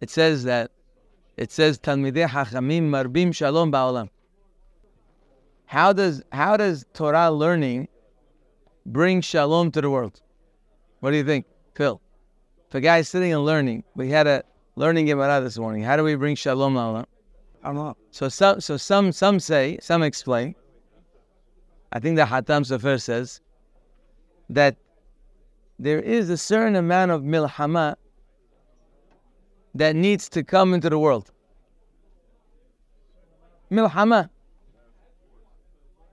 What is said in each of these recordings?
it says that it says Talmidei Hachamim Marbim Shalom Ba'olam. How does how does Torah learning bring shalom to the world? What do you think, Phil? If a guy's sitting and learning, we had a learning Gemara this morning. How do we bring shalom don't know. So some so some some say, some explain. I think the Hatam Sofer says that there is a certain amount of milhama that needs to come into the world. Milhama.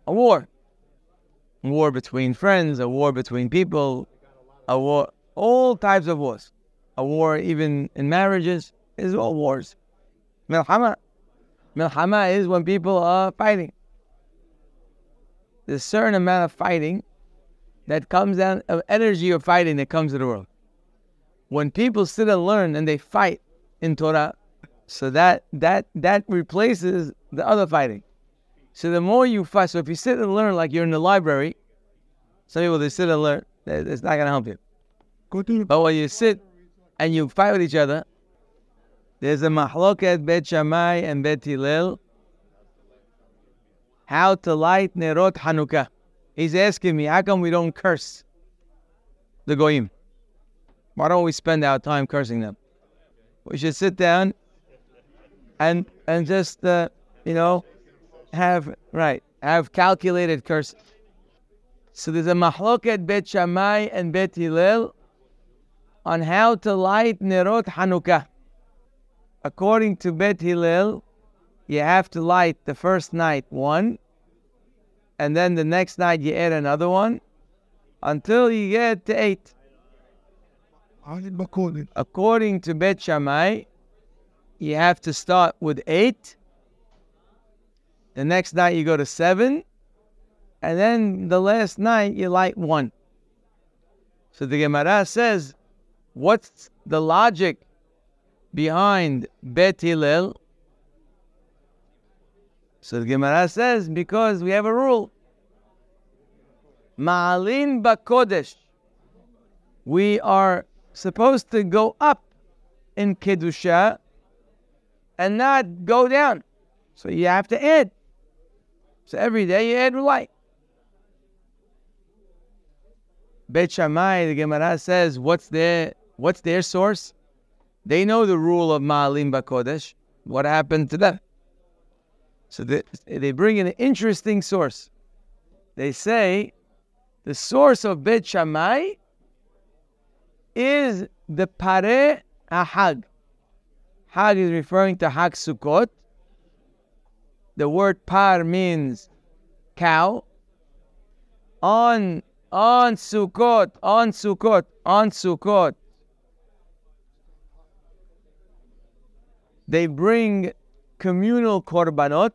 A war. War between friends, a war between people, a war, all types of wars. A war even in marriages is all wars. Milhama. Milhama is when people are fighting. There's a certain amount of fighting that comes down of energy of fighting that comes to the world. When people sit and learn and they fight in Torah, so that that that replaces the other fighting. So the more you fight, so if you sit and learn like you're in the library, some people they sit and learn, it's not gonna help you. But when you sit and you fight with each other, there's a mahloket Bet Shammai and Bet Hillel. How to light Nerot Hanukkah. He's asking me, how come we don't curse the Goyim? Why don't we spend our time cursing them? We should sit down and and just uh, you know have right have calculated curse. So there's a mahloket Bet Shammai and Bet Hillel on how to light Nerot Hanukkah. According to Bet Hillel, you have to light the first night one, and then the next night you add another one until you get to eight. According to Bet Shammai, you have to start with eight. The next night you go to seven, and then the last night you light one. So the Gemara says, what's the logic behind Bet Hillel? So the Gemara says, because we have a rule. Ma'alin Bakodesh. We are supposed to go up in Kedusha and not go down. So you have to add. So every day you add light. Bet Shammai, the Gemara says, what's their what's their source? They know the rule of Ma'alin Bakodesh. What happened to them? So they, they bring in an interesting source. They say the source of Bet Shammai is the Pare Ahag. Hag Hag is referring to Hag Sukkot. The word par means cow. On on Sukkot, on Sukkot, on Sukkot. They bring communal korbanot.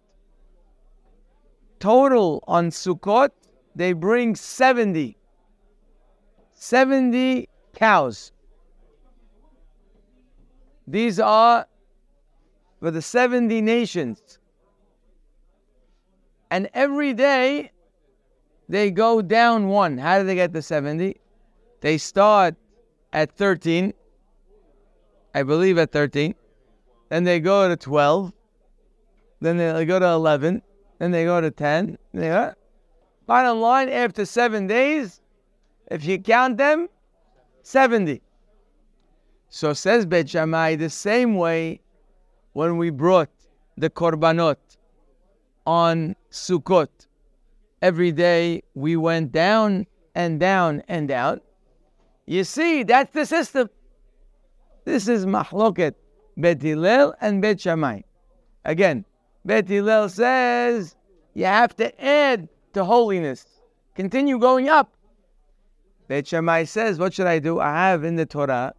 Total on Sukkot, they bring 70. 70 cows. These are for the 70 nations. And every day they go down one. How do they get to 70? They start at 13, I believe at 13. Then they go to 12. Then they go to 11. Then they go to 10. They go. Bottom line, after seven days, if you count them, 70. So says Bet Shammai, the same way when we brought the korbanot on Sukkot, every day we went down and down and down. You see, that's the system. This is mahloket Bet Hillel and Bet Shammai. Again, Bet Hillel says you have to add to holiness. Continue going up. Bet Shammai says, what should I do? I have in the Torah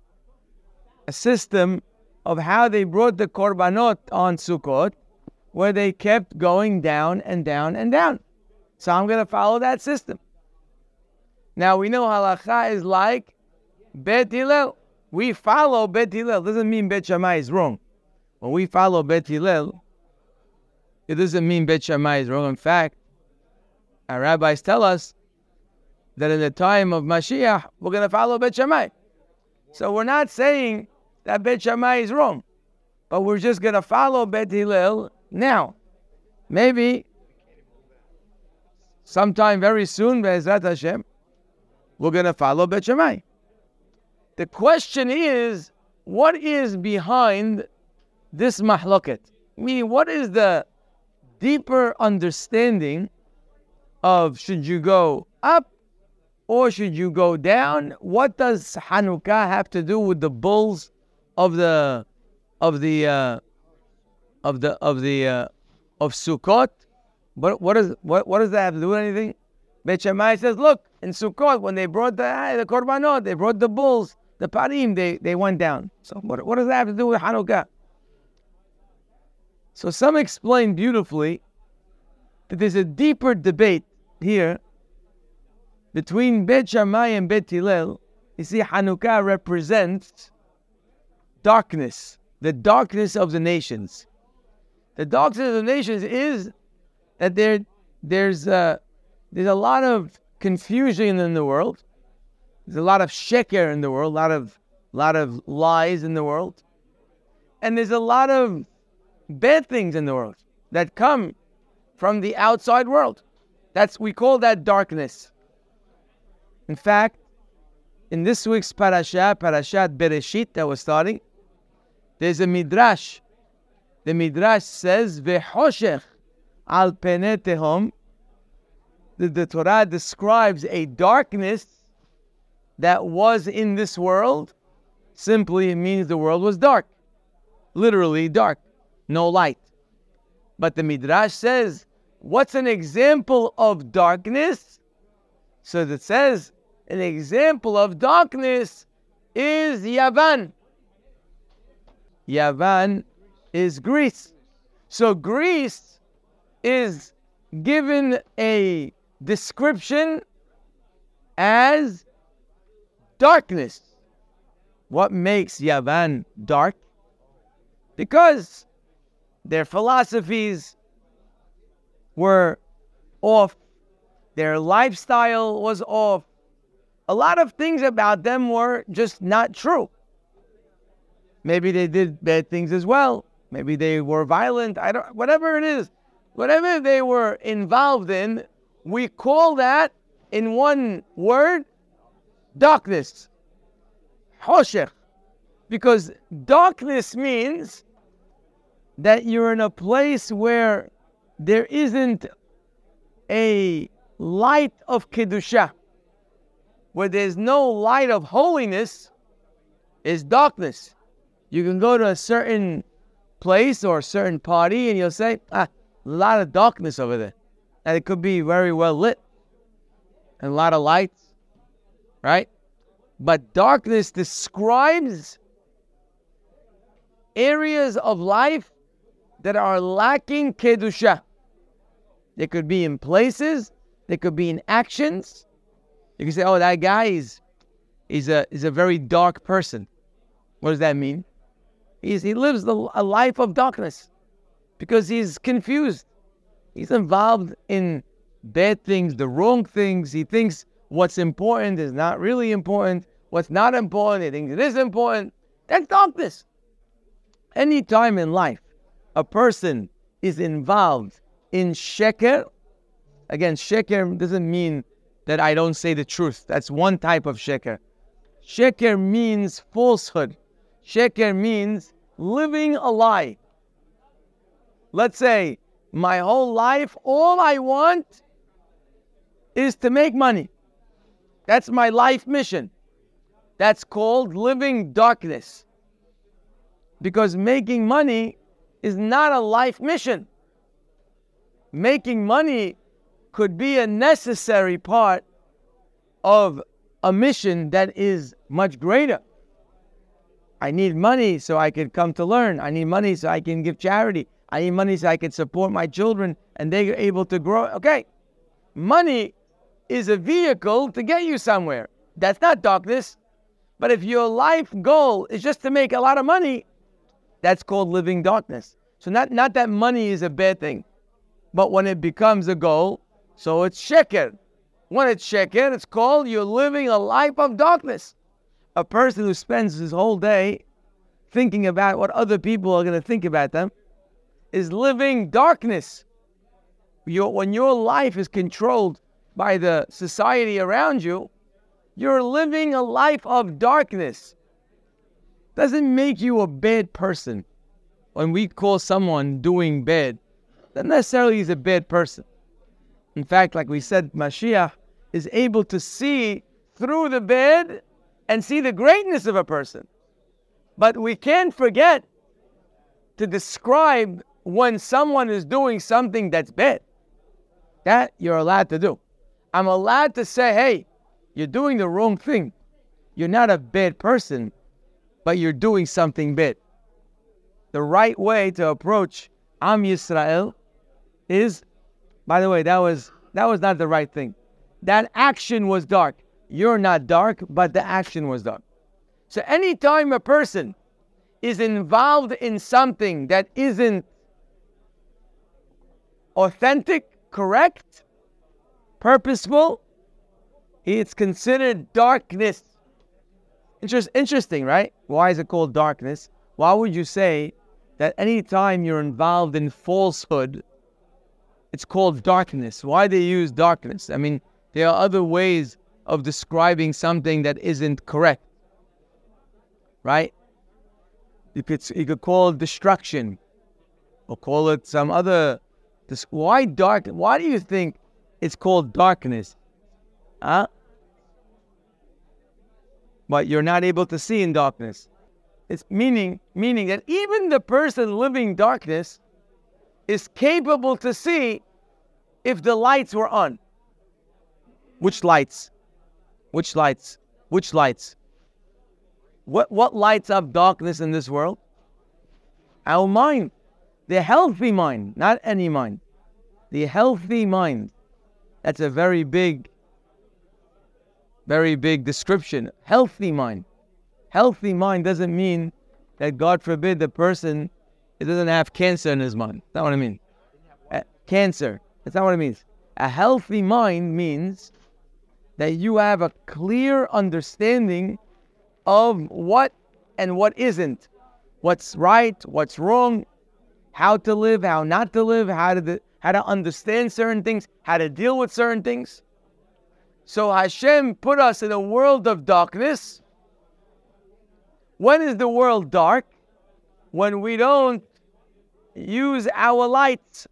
a system of how they brought the korbanot on Sukkot, where they kept going down and down and down. So I'm going to follow that system. Now we know halacha is like Bet Hillel. We follow Bet Hillel. Doesn't mean Bet Shammai is wrong. When we follow Bet Hillel, it doesn't mean Bet Shammai is wrong. In fact, our rabbis tell us that in the time of Mashiach, we're going to follow Bet Shammai. So we're not saying that Bet Shammai is wrong. but we're just going to follow Bet Hillel now. Maybe sometime very soon, Be'ezrat Hashem, we're going to follow Bet Shammai. The question is, what is behind this mahloket? Meaning, what is the deeper understanding of should you go up or should you go down? What does Hanukkah have to do with the bulls of the of the uh, of the of the uh, of Sukkot? What what is what what does that have to do with anything? Beit Shammai says, look, in Sukkot when they brought the the korbanot, they brought the bulls, the parim, they they went down. So what what does that have to do with Hanukkah? So some explain beautifully that there's a deeper debate here between Bet Shammai and Bet Hillel. You see, Hanukkah represents darkness, the darkness of the nations. The darkness of the nations is that there, there's, a, there's a lot of confusion in the world. There's a lot of sheker in the world, a lot of, lot of lies in the world. And there's a lot of bad things in the world that come from the outside world. That's we call that darkness. In fact, in this week's parasha, parashat Bereshit that was starting, there's a midrash. The midrash says, "Ve'hoshech al penetehom." The, the Torah describes a darkness that was in this world. Simply, it means the world was dark, literally dark, no light. But the midrash says, what's an example of darkness? So it says, an example of darkness is Yavan. Yavan is Greece. So Greece is given a description as darkness. What makes Yavan dark? Because their philosophies were off, their lifestyle was off. A lot of things about them were just not true. Maybe they did bad things as well. Maybe they were violent. I don't whatever it is. Whatever they were involved in, we call that in one word darkness. Hoshech. Because darkness means that you're in a place where there isn't a light of Kedusha, where there's no light of holiness, is darkness. You can go to a certain place or a certain party and you'll say, ah, a lot of darkness over there. And it could be very well lit and a lot of lights, right? But darkness describes areas of life that are lacking kedusha. They could be in places, they could be in actions. You can say, "Oh, that guy is, is a is a very dark person." What does that mean? He's, he lives the, a life of darkness because he's confused. He's involved in bad things, the wrong things. He thinks what's important is not really important. What's not important, he thinks it is important. That's darkness. Any time in life a person is involved in sheker, again, sheker doesn't mean that I don't say the truth. That's one type of sheker. Sheker means falsehood. Sheker means living a lie. Let's say my whole life, all I want is to make money. That's my life mission. That's called living darkness. Because making money is not a life mission. Making money could be a necessary part of a mission that is much greater. I need money so I can come to learn. I need money so I can give charity. I need money so I can support my children and they're able to grow. Okay, money is a vehicle to get you somewhere. That's not darkness. But if your life goal is just to make a lot of money, that's called living darkness. So not, not that money is a bad thing, but when it becomes a goal, so it's sheker. When it's sheker, it's called you're living a life of darkness. A person who spends his whole day thinking about what other people are going to think about them, is living darkness. When your life is controlled by the society around you, you're living a life of darkness. Doesn't make you a bad person. When we call someone doing bad, not necessarily he's a bad person. In fact, like we said, Mashiach is able to see through the bad and see the greatness of a person. But we can't forget to describe when someone is doing something that's bad. That you're allowed to do. I'm allowed to say, hey, you're doing the wrong thing. You're not a bad person, but you're doing something bad. The right way to approach Am Yisrael is, by the way, that was that was not the right thing. That action was dark. You're not dark, but the action was dark. So anytime a person is involved in something that isn't authentic, correct, purposeful, it's considered darkness. Interest, interesting, right? Why is it called darkness? Why would you say that anytime you're involved in falsehood, it's called darkness? Why they use darkness? I mean, there are other ways of describing something that isn't correct, right? You could you could call it destruction, or call it some other. Why dark? Why do you think it's called darkness? Huh? But you're not able to see in darkness. It's meaning meaning that even the person living darkness is capable to see if the lights were on. Which lights? Which lights? Which lights? What what lights up darkness in this world? Our mind. The healthy mind, not any mind. The healthy mind. That's a very big, very big description. Healthy mind. Healthy mind doesn't mean that God forbid the person it doesn't have cancer in his mind. That's not what I mean. Uh, cancer. That's not what it means. A healthy mind means that you have a clear understanding of what and what isn't, what's right, what's wrong, how to live, how not to live, how to how to understand certain things, how to deal with certain things. So Hashem put us in a world of darkness. When is the world dark? When we don't use our lights.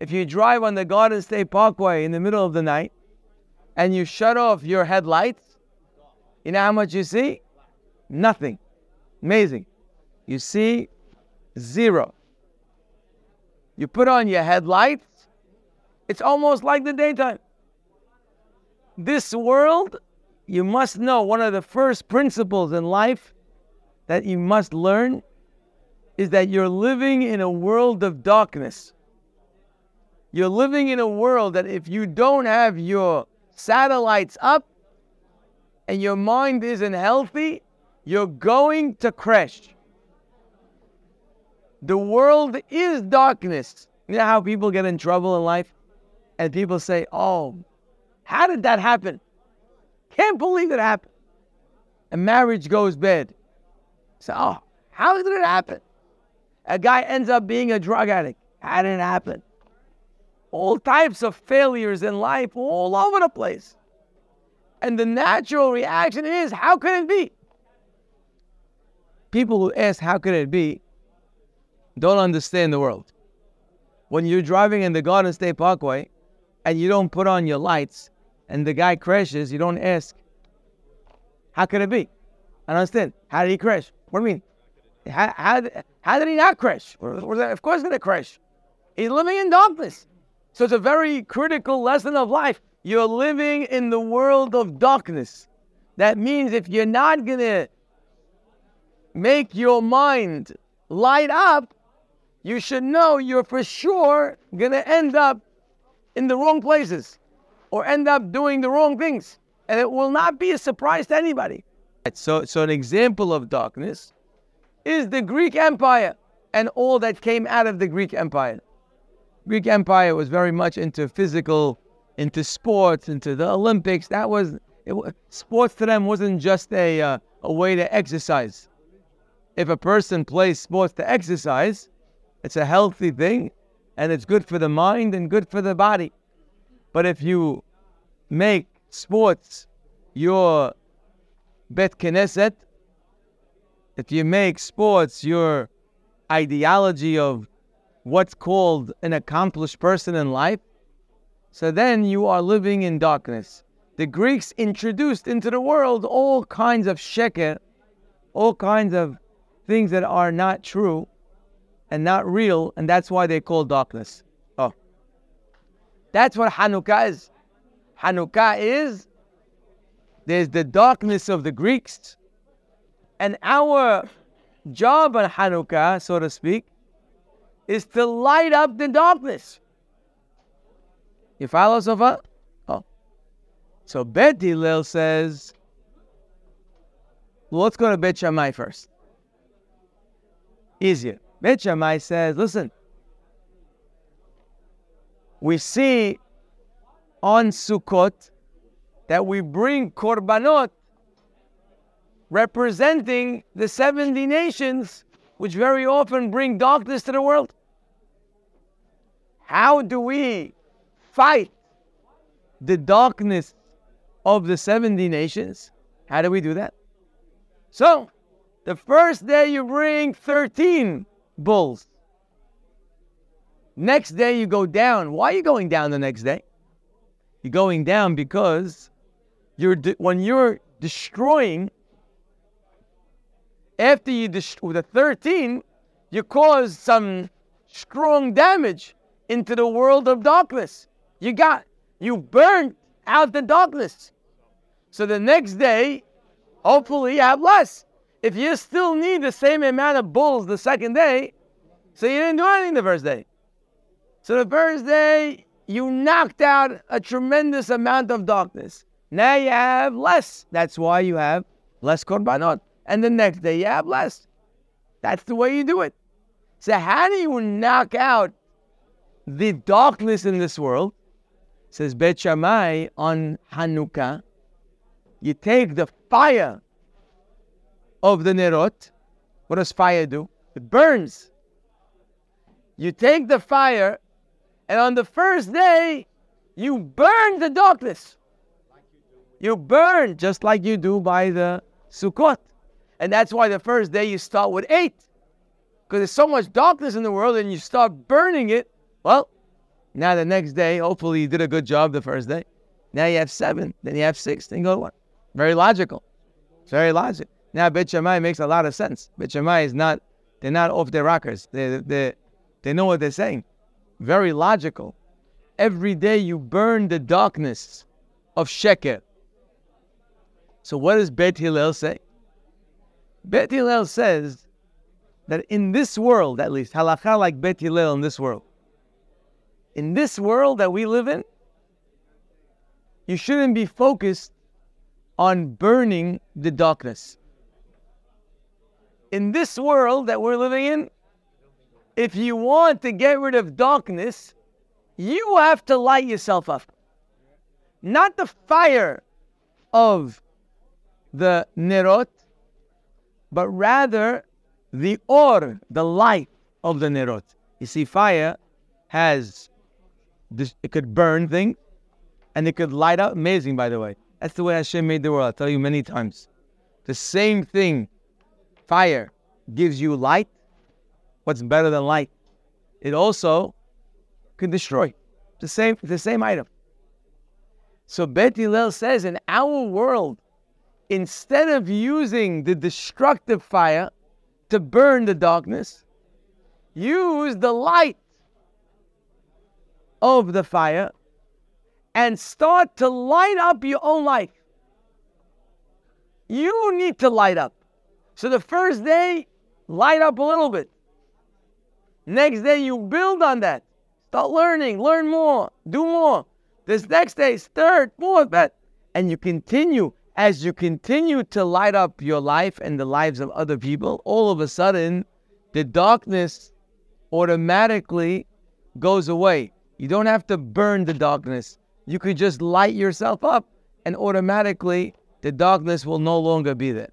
If you drive on the Garden State Parkway in the middle of the night and you shut off your headlights, you know how much you see? Nothing. Amazing. You see zero. You put on your headlights, it's almost like the daytime. This world, you must know one of the first principles in life that you must learn is that you're living in a world of darkness. You're living in a world that if you don't have your satellites up and your mind isn't healthy, you're going to crash. The world is darkness. You know how people get in trouble in life? And people say, Oh, how did that happen? Can't believe it happened. A marriage goes bad. So, oh, how did it happen? A guy ends up being a drug addict. How did it happen? All types of failures in life all over the place. And the natural reaction is, how could it be? People who ask, how could it be, don't understand the world. When you're driving in the Garden State Parkway and you don't put on your lights and the guy crashes, you don't ask, how could it be? I don't understand. How did he crash? What do you mean? How, how, did he not crash? Of course, he's going to crash. He's living in darkness. So it's a very critical lesson of life. You're living in the world of darkness. That means if you're not going to make your mind light up, you should know you're for sure going to end up in the wrong places or end up doing the wrong things. And it will not be a surprise to anybody. So, so an example of darkness is the Greek Empire and all that came out of the Greek Empire. Greek Empire was very much into physical, into sports, into the Olympics. That was it, sports to them wasn't just a uh, a way to exercise. if a person plays sports to exercise, it's a healthy thing and it's good for the mind and good for the body. But if you make sports your bet knesset, if you make sports your ideology of what's called an accomplished person in life, so then you are living in darkness. The Greeks introduced into the world all kinds of sheker, all kinds of things that are not true and not real, and that's why they call darkness. Oh. That's what Hanukkah is. Hanukkah is there's the darkness of the Greeks, and our job on Hanukkah, so to speak, is to light up the darkness. You follow so far? Oh. So Bet Hillel says, well, let's go to Bet Shammai first. Easier. Bet Shammai says, listen, we see on Sukkot that we bring korbanot representing the 70 nations which very often bring darkness to the world. How do we fight the darkness of the 70 nations? How do we do that? So, the first day you bring 13 bulls. Next day you go down. Why are you going down the next day? You're going down because you're de- when you're destroying after you destroy the 13, you cause some strong damage into the world of darkness. You got you burnt out the darkness. So the next day, hopefully you have less. If you still need the same amount of bulls the second day, so you didn't do anything the first day. So the first day, you knocked out a tremendous amount of darkness. Now you have less. That's why you have less korbanot. And the next day have less. That's the way you do it. So how do you knock out the darkness in this world? Says Bet Shammai on Hanukkah. You take the fire of the Nerot. What does fire do? It burns. You take the fire, and on the first day, you burn the darkness. You burn just like you do by the Sukkot. And that's why the first day you start with eight. Because there's so much darkness in the world and you start burning it. Well, now the next day, hopefully you did a good job the first day. Now you have seven, then you have six, then go to one. Very logical. It's very logical. Now Bet Shammai makes a lot of sense. Bet Shammai is not, they're not off their rockers. They, they, they know what they're saying. Very logical. Every day you burn the darkness of Sheker. So what does Bet Hillel say? Bet Hillel says that in this world, at least, halakha like Bet Hillel in this world, in this world that we live in, you shouldn't be focused on burning the darkness. In this world that we're living in, if you want to get rid of darkness, you have to light yourself up. Not the fire of the nerot, but rather the or, the light of the nerot. You see, fire has this, it could burn things and it could light up. Amazing, by the way. That's the way Hashem made the world. I'll tell you many times. The same thing, fire gives you light. What's better than light? It also can destroy. The same, the same item. So Bet Hillel says in our world, instead of using the destructive fire to burn the darkness, use the light of the fire and start to light up your own life. You need to light up. So the first day, light up a little bit. Next day, you build on that. Start learning, learn more, do more. This next day, third, fourth, that. And you continue. As you continue to light up your life and the lives of other people, all of a sudden, the darkness automatically goes away. You don't have to burn the darkness. You could just light yourself up, and automatically the darkness will no longer be there.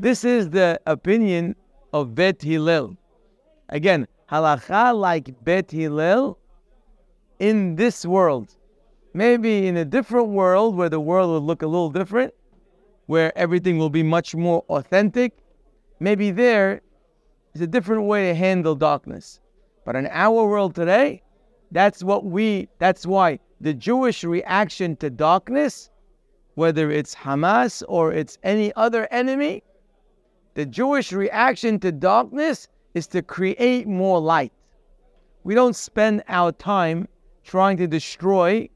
This is the opinion of Bet Hillel. Again, halacha like Bet Hillel in this world. Maybe in a different world where the world would look a little different, where everything will be much more authentic. Maybe there is a different way to handle darkness. But in our world today, that's what we, that's why the Jewish reaction to darkness, whether it's Hamas or it's any other enemy, the Jewish reaction to darkness is to create more light. We don't spend our time trying to destroy,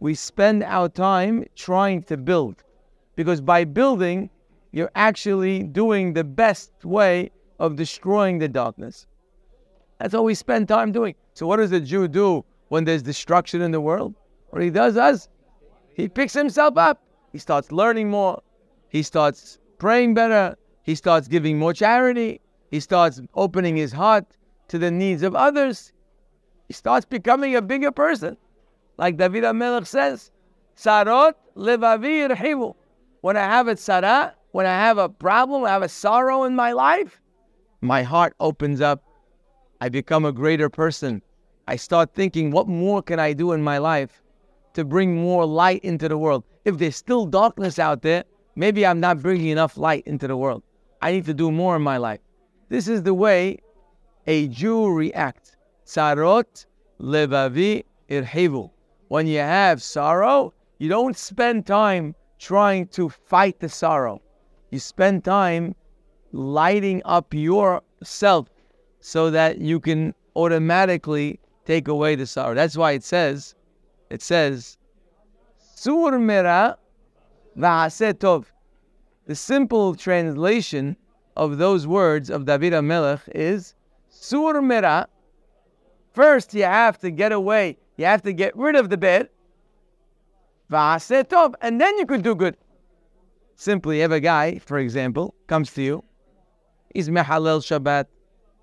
we spend our time trying to build. Because by building, you're actually doing the best way of destroying the darkness. That's all we spend time doing. So, what does a Jew do when there's destruction in the world? What he does is he picks himself up. He starts learning more. He starts praying better. He starts giving more charity. He starts opening his heart to the needs of others. He starts becoming a bigger person. Like David HaMelech says, Sarot levavi irhivu. When I have a tzara, when I have a problem, I have a sorrow in my life, my heart opens up. I become a greater person. I start thinking, what more can I do in my life to bring more light into the world? If there's still darkness out there, maybe I'm not bringing enough light into the world. I need to do more in my life. This is the way a Jew reacts. Sarot levavi irhivu. When you have sorrow, you don't spend time trying to fight the sorrow. You spend time lighting up yourself so that you can automatically take away the sorrow. That's why it says, it says, Sur mera tov. The simple translation of those words of David HaMelech is Sur mera. First, you have to get away. You have to get rid of the tov, and then you could do good. Simply, have a guy, for example, comes to you. He's mehalel Shabbat.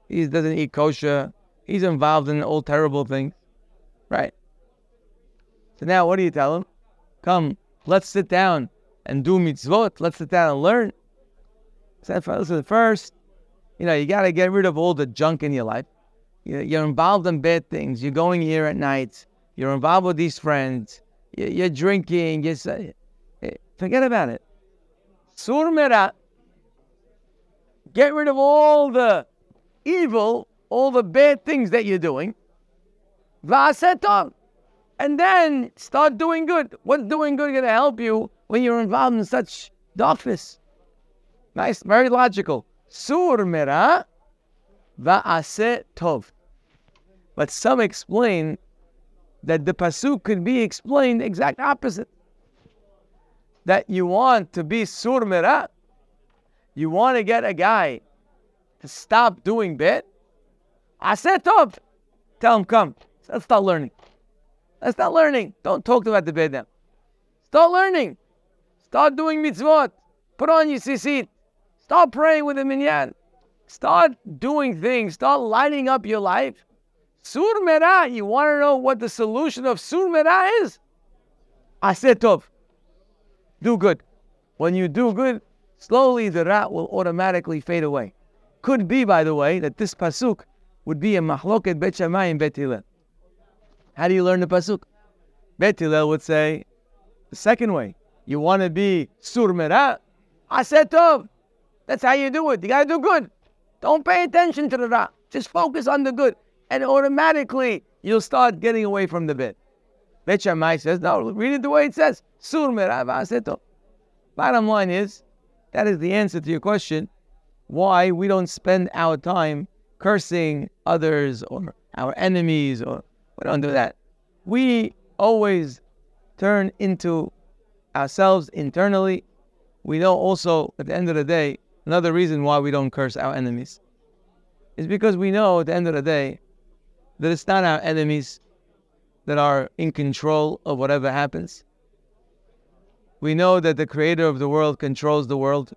He doesn't eat kosher. He's involved in all terrible things, right? So now, what do you tell him? Come, let's sit down and do mitzvot. Let's sit down and learn. So first, you know, you got to get rid of all the junk in your life. You're involved in bad things. You're going here at night. You're involved with these friends. You're drinking. You're, eh, forget about it. Surmera. Get rid of all the evil, all the bad things that you're doing. And then start doing good. What's doing good going to help you when you're involved in such darkness? Nice, very logical. Surmera va'aseh tov. But some explain that the pasuk could be explained exact opposite that you want to be surmira, you want to get a guy to stop doing bad, I said top. Tell him, come. Let's start learning. Let's start learning. Don't talk about the bed now. Start learning. Start doing mitzvot. Put on your tzitzit. Start praying with the minyan. Start doing things. Start lighting up your life. Sur You want to know what the solution of sur is? I said tov do good. When you do good, slowly the rat will automatically fade away. Could be, by the way, that this pasuk would be a mahloket bet Shammai bet Hillel. How do you learn the pasuk? Bet Hillel would say the second way. You want to be sur mera? Aset tov. That's how you do it. You got to do good. Don't pay attention to the ra. Just focus on the good. And automatically you'll start getting away from the bit. Bet Shammai says, no, read it the way it says. Sur Bottom line is, that is the answer to your question, why we don't spend our time cursing others or our enemies, or we don't do that. We always turn into ourselves internally. We know also, at the end of the day, another reason why we don't curse our enemies is because we know at the end of the day that it's not our enemies that are in control of whatever happens. We know that the creator of the world controls the world,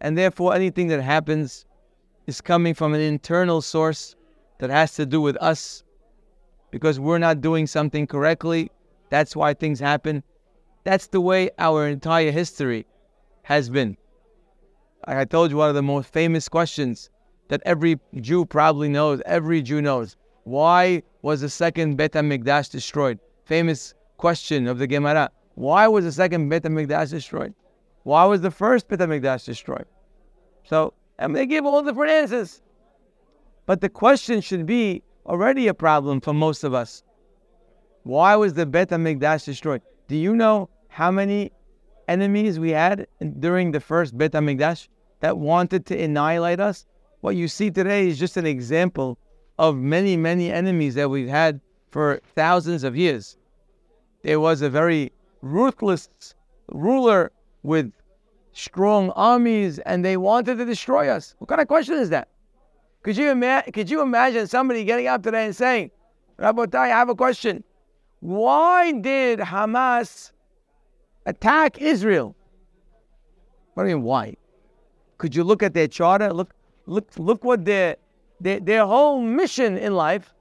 and therefore anything that happens is coming from an internal source that has to do with us because we're not doing something correctly. That's why things happen. That's the way our entire history has been. I told you, one of the most famous questions that every Jew probably knows, every Jew knows. Why was the second Bet HaMikdash destroyed? Famous question of the Gemara. Why was the second Bet HaMikdash destroyed? Why was the first Bet HaMikdash destroyed? So, and they give all different answers. But the question should be already a problem for most of us. Why was the Bet HaMikdash destroyed? Do you know how many enemies we had during the first Bet HaMikdash that wanted to annihilate us? What you see today is just an example of many, many enemies that we've had for thousands of years. There was a very ruthless ruler with strong armies and they wanted to destroy us. What kind of question is that? Could you, ima- could you imagine somebody getting up today and saying, Rabotai, I have a question. Why did Hamas attack Israel? What do you mean, why? Could you look at their charter? Look, look, look what their, their, their whole mission in life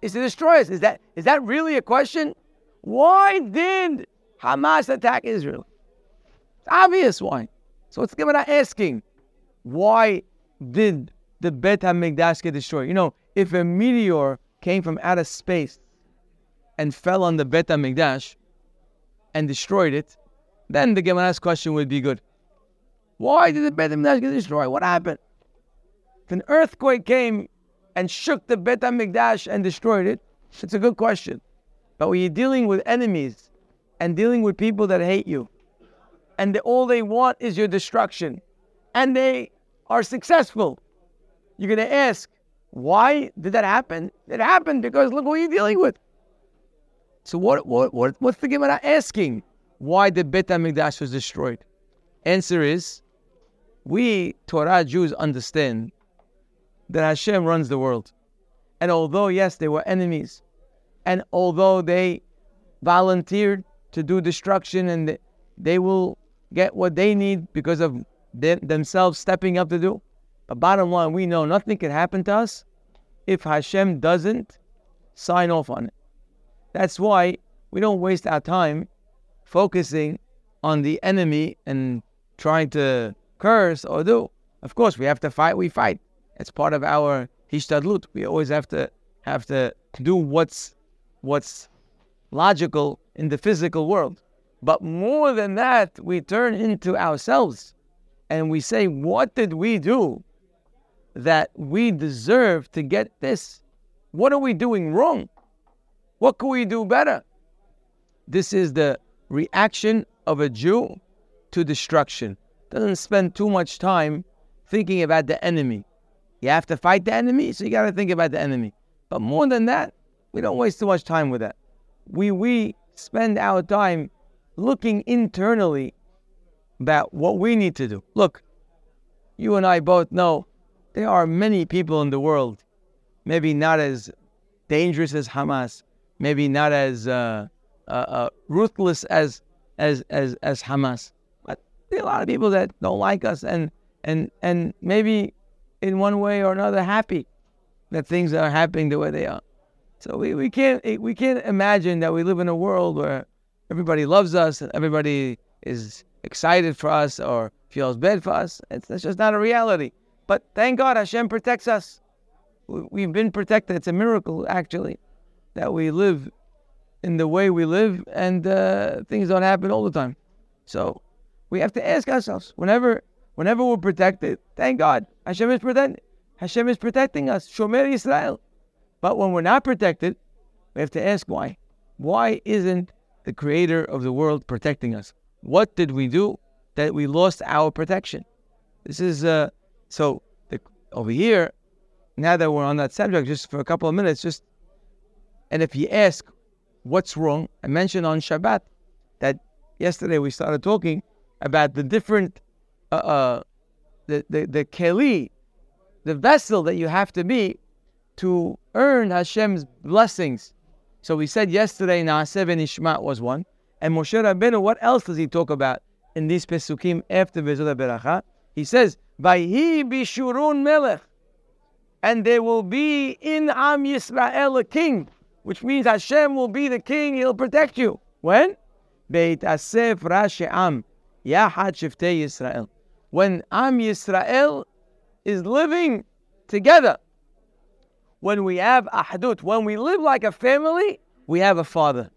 is to destroy us. Is that, is that really a question? Why did Hamas attack Israel? It's obvious why. So it's Gemara asking, why did the Bet HaMikdash get destroyed? You know, if a meteor came from outer space and fell on the Bet HaMikdash and destroyed it, then the Gemara's question would be good. Why did the Bet HaMikdash get destroyed? What happened? If an earthquake came and shook the Bet HaMikdash and destroyed it, it's a good question. But when you're dealing with enemies and dealing with people that hate you, and all they want is your destruction, and they are successful, you're going to ask, why did that happen? It happened because look what you're dealing with. So what, what, what what's the Gemara asking? Why the Bet HaMikdash was destroyed? Answer is, we Torah Jews understand that Hashem runs the world. And although, yes, they were enemies, and although they volunteered to do destruction and they will get what they need because of them, themselves stepping up to do, but bottom line, we know nothing can happen to us if Hashem doesn't sign off on it. That's why we don't waste our time focusing on the enemy and trying to curse or do. Of course, we have to fight, we fight. It's part of our hishtadlut. We always have to have to do what's what's logical in the physical world. But more than that, we turn into ourselves and we say, What did we do that we deserve to get this? What are we doing wrong? What could we do better? This is the reaction of a Jew to destruction. Doesn't spend too much time thinking about the enemy. You have to fight the enemy, so you got to think about the enemy. But more than that, we don't waste too much time with that. We we spend our time looking internally about what we need to do. Look, you and I both know there are many people in the world, maybe not as dangerous as Hamas, maybe not as uh, uh, uh, ruthless as as as as Hamas, but there are a lot of people that don't like us, and and and maybe in one way or another happy that things are happening the way they are. So we, we can't we can't imagine that we live in a world where everybody loves us and everybody is excited for us or feels bad for us. It's, that's just not a reality. But thank God Hashem protects us. We've been protected. It's a miracle, actually, that we live in the way we live and uh, things don't happen all the time. So we have to ask ourselves whenever whenever we're protected, thank God Hashem is protecting. Hashem is protecting us. Shomer Israel. But when we're not protected, we have to ask why. Why isn't the creator of the world protecting us? What did we do that we lost our protection? This is uh, so the, over here. Now that we're on that subject, just for a couple of minutes, just and if you ask what's wrong, I mentioned on Shabbat that yesterday we started talking about the different, uh, uh the the the keli, the vessel that you have to be to earn Hashem's blessings. So we said yesterday, Naaseh ben Ishmat was one. And Moshe Rabbeinu, what else does he talk about in these Pesukim after Vezot Beracha? He says, Vayhi bishurun melech. And there will be in Am Yisrael a king, which means Hashem will be the king, he'll protect you. When? Beit Asef Rashi Am, Yahad Shivtei Yisrael. When Am Yisrael is living together. When we have ahdut, when we live like a family, we have a father.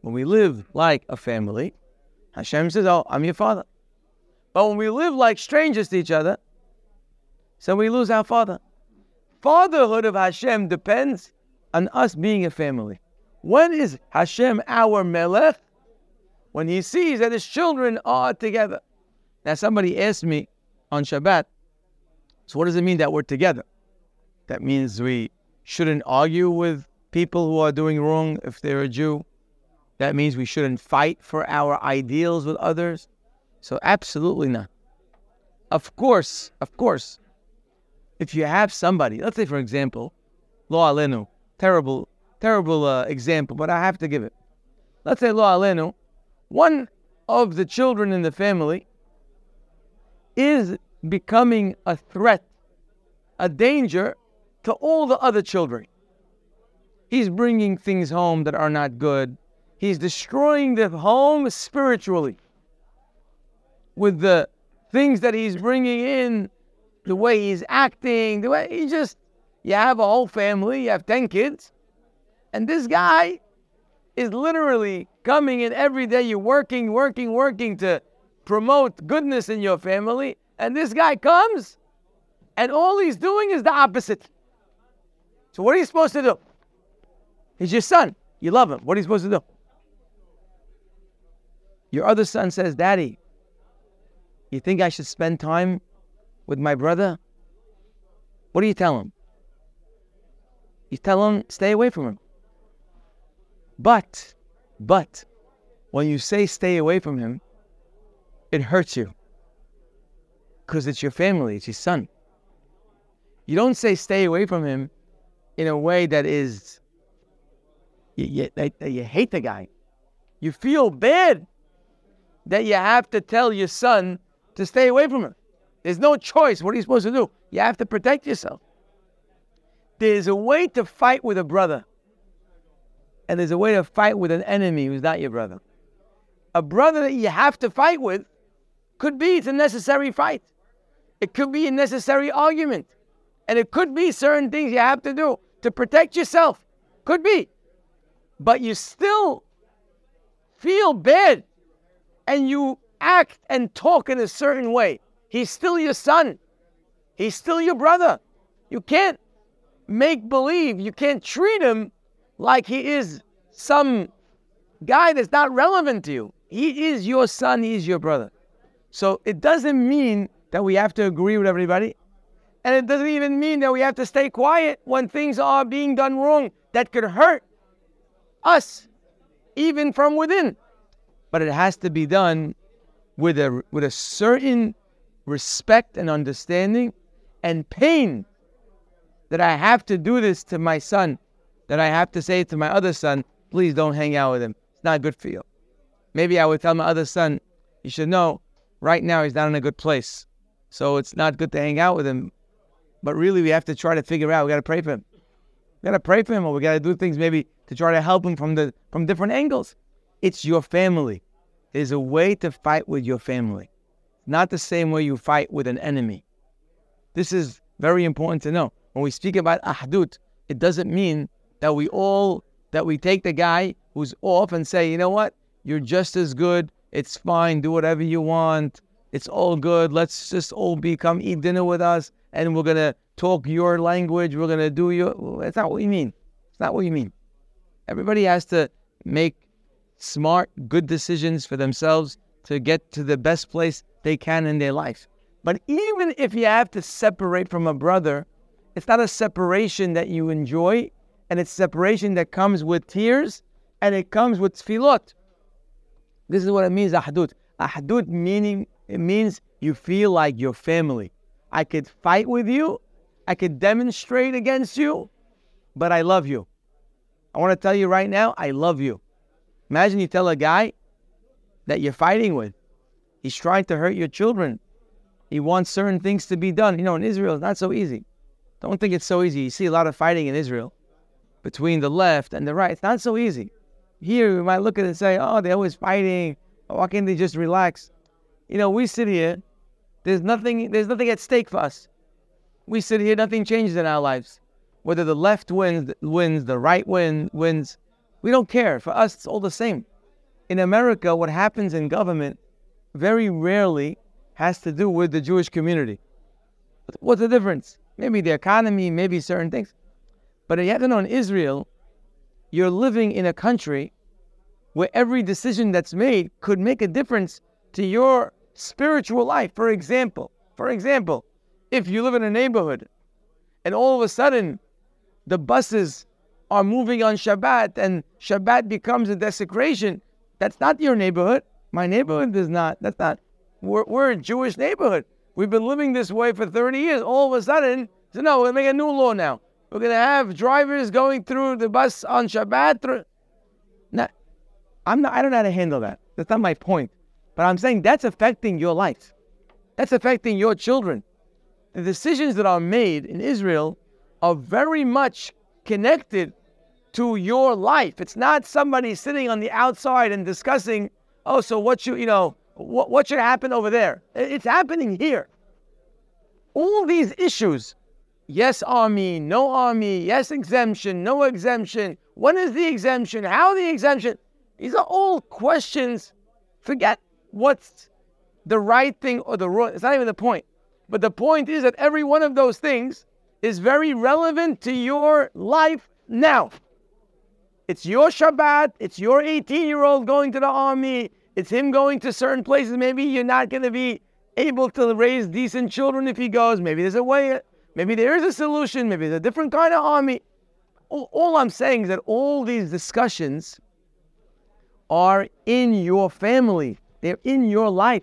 When we live like a family, Hashem says, Oh, I'm your father. But when we live like strangers to each other, so we lose our father. Fatherhood of Hashem depends on us being a family. When is Hashem our Melech? When he sees that his children are together. Now, somebody asked me on Shabbat, so what does it mean that we're together? That means we shouldn't argue with people who are doing wrong if they're a Jew. That means we shouldn't fight for our ideals with others. So, absolutely not. Of course, of course, if you have somebody, let's say, for example, Lo Alenu, terrible, terrible uh, example, but I have to give it. Let's say Lo Alenu, one of the children in the family is becoming a threat, a danger to all the other children. He's bringing things home that are not good. He's destroying the home spiritually with the things that he's bringing in, the way he's acting, the way he just, you have a whole family, you have 10 kids, and this guy is literally coming in every day. You're working, working, working to promote goodness in your family, and this guy comes, and all he's doing is the opposite. So, what are you supposed to do? He's your son. You love him. What are you supposed to do? Your other son says, Daddy, you think I should spend time with my brother? What do you tell him? You tell him, stay away from him. But, but, when you say stay away from him, it hurts you. Because it's your family, it's your son. You don't say stay away from him in a way that is, you, you, that, you hate the guy. You feel bad that you have to tell your son to stay away from him. There's no choice. What are you supposed to do? You have to protect yourself. There's a way to fight with a brother, and there's a way to fight with an enemy who's not your brother. A brother that you have to fight with could be it's a necessary fight. It could be a necessary argument. And it could be certain things you have to do to protect yourself. Could be. But you still feel bad and you act and talk in a certain way. He's still your son. He's still your brother. You can't make believe, you can't treat him like he is some guy that's not relevant to you. He is your son, he is your brother. So it doesn't mean that we have to agree with everybody. And it doesn't even mean that we have to stay quiet when things are being done wrong that could hurt us, even from within. But it has to be done with a, with a certain respect and understanding and pain that I have to do this to my son, that I have to say to my other son, please don't hang out with him. It's not good for you. Maybe I would tell my other son, you should know right now he's not in a good place. So it's not good to hang out with him. But really, we have to try to figure out. We got to pray for him. We got to pray for him, or we got to do things maybe to try to help him from the from different angles. It's your family. There's a way to fight with your family, not the same way you fight with an enemy. This is very important to know. When we speak about ahdut, it doesn't mean that we all that we take the guy who's off and say, you know what, you're just as good. It's fine. Do whatever you want. It's all good. Let's just all be come eat dinner with us, and we're gonna talk your language. We're gonna do your. That's not what you mean. It's not what you mean. Everybody has to make smart, good decisions for themselves to get to the best place they can in their life. But even if you have to separate from a brother, it's not a separation that you enjoy, and it's separation that comes with tears and it comes with tefillot. This is what it means, ahdut. Ahdut meaning it means you feel like your family. I could fight with you, I could demonstrate against you, but I love you. I want to tell you right now, I love you. Imagine you tell a guy that you're fighting with, he's trying to hurt your children. He wants certain things to be done. You know, in Israel, it's not so easy. Don't think it's so easy. You see a lot of fighting in Israel between the left and the right. It's not so easy. Here, we might look at it and say, oh, they're always fighting. Why can't they just relax? You know, we sit here There's nothing, there's nothing at stake for us. We sit here, nothing changes in our lives. Whether the left wins, wins, the right win, wins, we don't care. For us, it's all the same. In America, what happens in government very rarely has to do with the Jewish community. What's the difference? Maybe the economy, maybe certain things. But you have know in Israel, you're living in a country where every decision that's made could make a difference to your spiritual life. For example, for example, if you live in a neighborhood and all of a sudden the buses are moving on Shabbat and Shabbat becomes a desecration, that's not your neighborhood. My neighborhood is not. That's not. We're, we're a Jewish neighborhood. We've been living this way for 30 years. All of a sudden, so no, we're to make a new law now. We're going to have drivers going through the bus on Shabbat. Through... Now, I'm not, I don't know how to handle that. That's not my point. But I'm saying that's affecting your life. That's affecting your children. The decisions that are made in Israel are very much connected to your life. It's not somebody sitting on the outside and discussing, oh, so what should, you know, what, what should happen over there? It's happening here. All these issues yes army, no army, yes exemption, no exemption, when is the exemption, how the exemption? These are all questions. Forget what's the right thing or the wrong. It's not even the point. But the point is that every one of those things is very relevant to your life now. It's your Shabbat, it's your 18 year old going to the army, it's him going to certain places. Maybe you're not going to be able to raise decent children if he goes. Maybe there's a way Maybe there is a solution. Maybe there's a different kind of army. All, all I'm saying is that all these discussions are in your family, they're in your life.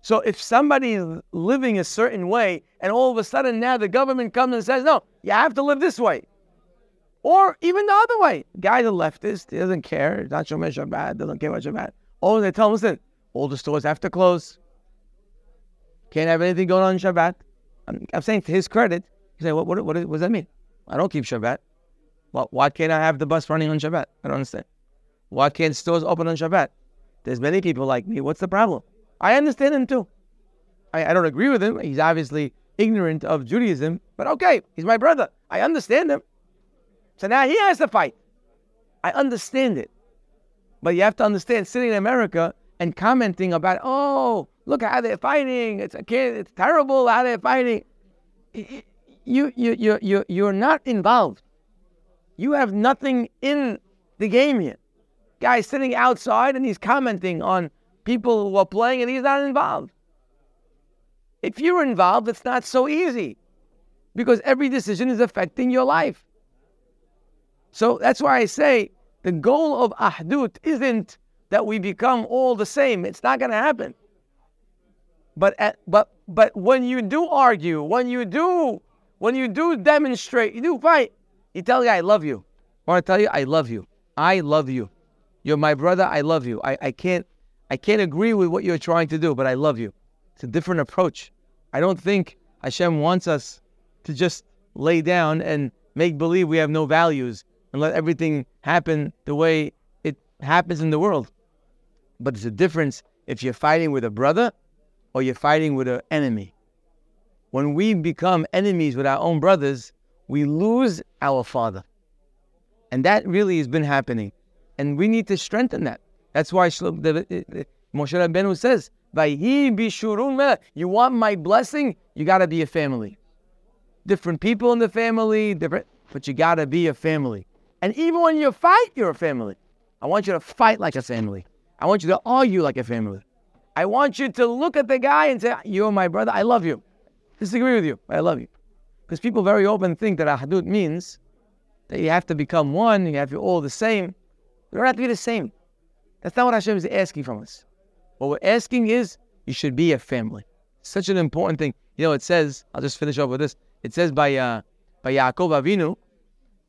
So if somebody is living a certain way and all of a sudden now the government comes and says, no, you have to live this way. Or even the other way. Guy's a leftist, he doesn't care, not Shomer Shabbat, doesn't care about Shabbat. Oh, they tell him, listen, all the stores have to close. Can't have anything going on in Shabbat. I'm, saying to his credit, he said, what, what, what, what, does that mean? I don't keep Shabbat. Well, why can't I have the bus running on Shabbat? I don't understand. Why can't stores open on Shabbat? There's many people like me. What's the problem? I understand him too. I, I don't agree with him. He's obviously ignorant of Judaism, but okay, he's my brother. I understand him. So now he has to fight. I understand it. But you have to understand, sitting in America and commenting about, oh, Look how they're fighting. It's a kid. It's terrible how they're fighting. You, you, you, you, you're not involved. You have nothing in the game here. Guy's sitting outside and he's commenting on people who are playing and he's not involved. If you're involved, it's not so easy because every decision is affecting your life. So that's why I say the goal of Ahdut isn't that we become all the same. It's not going to happen. But at, but but when you do argue, when you do when you do demonstrate, you do fight, you tell the guy, I love you. I want to tell you, I love you. I love you. You're my brother, I love you. I, I can't I can't agree with what you're trying to do, but I love you. It's a different approach. I don't think Hashem wants us to just lay down and make believe we have no values and let everything happen the way it happens in the world. But there's a difference if you're fighting with a brother or you're fighting with an enemy. When we become enemies with our own brothers, we lose our father. And that really has been happening. And we need to strengthen that. That's why Moshe Rabbeinu says, You want my blessing? You got to be a family. Different people in the family, different, but you got to be a family. And even when you fight, you're a family. I want you to fight like a family. I want you to argue like a family. I want you to look at the guy and say, You're my brother, I love you. Disagree with you, I love you. Because people very often think that ahadut means that you have to become one, you have to be all the same. We don't have to be the same. That's not what Hashem is asking from us. What we're asking is you should be a family. Such an important thing. You know, it says, I'll just finish off with this. It says by uh, by Yaakov Avinu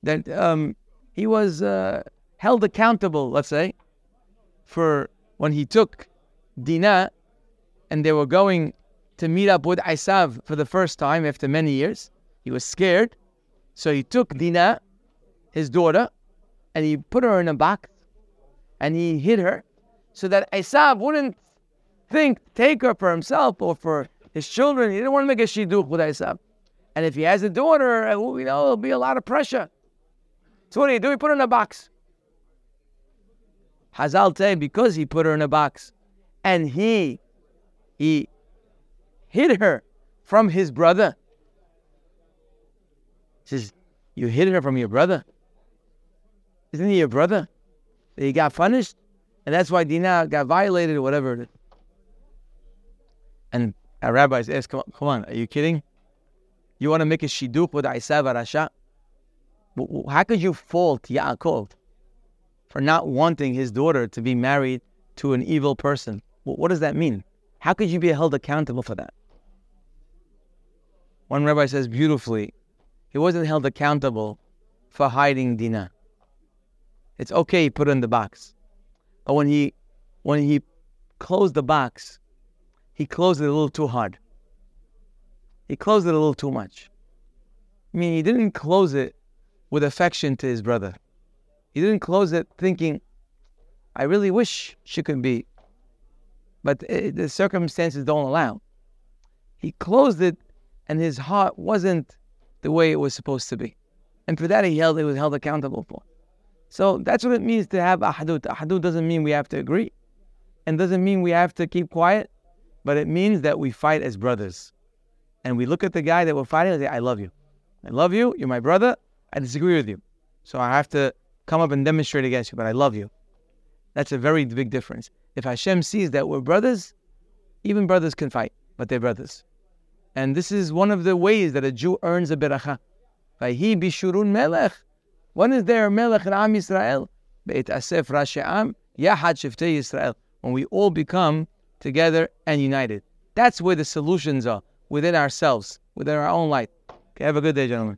that um, he was uh, held accountable, let's say, for when he took Dinah, and they were going to meet up with Isav for the first time after many years. He was scared, so he took Dinah, his daughter, and he put her in a box, and he hid her, so that Isav wouldn't think take her for himself or for his children. He didn't want to make a shidduch with Esav. And if he has a daughter, uh, you know, there'll be a lot of pressure. So what do you do? He put her in a box. Hazal say because he put her in a box, and he he hid her from his brother. He says, "You hid her from your brother. Isn't he your brother? He got punished, and that's why Dinah got violated or whatever." And our rabbis ask, "Come on, come on are you kidding? You want to make a shidduch with Isav Rasha? How could you fault Yaakov for not wanting his daughter to be married to an evil person? What does that mean? How could you be held accountable for that? One rabbi says beautifully, he wasn't held accountable for hiding Dinah. It's okay, he put it in the box. But when he when he closed the box, he closed it a little too hard. He closed it a little too much. I mean, he didn't close it with affection to his brother. He didn't close it thinking, I really wish she could be, but it, the circumstances don't allow. He closed it, and his heart wasn't the way it was supposed to be. And for that, he held, he was held accountable for. So that's what it means to have ahadut. Ahadut doesn't mean we have to agree, and doesn't mean we have to keep quiet, but it means that we fight as brothers. And we look at the guy that we're fighting and say, I love you. I love you. You're my brother. I disagree with you. So I have to come up and demonstrate against you, but I love you. That's a very big difference. If Hashem sees that we're brothers, even brothers can fight, but they're brothers. And this is one of the ways that a Jew earns a beracha. Vayhi bishurun melech. When is there a melech in Am Yisrael? B'hitasef Rashei Am, Yahad Shivtei Yisrael. When we all become together and united. That's where the solutions are, within ourselves, within our own light. Okay, have a good day, gentlemen.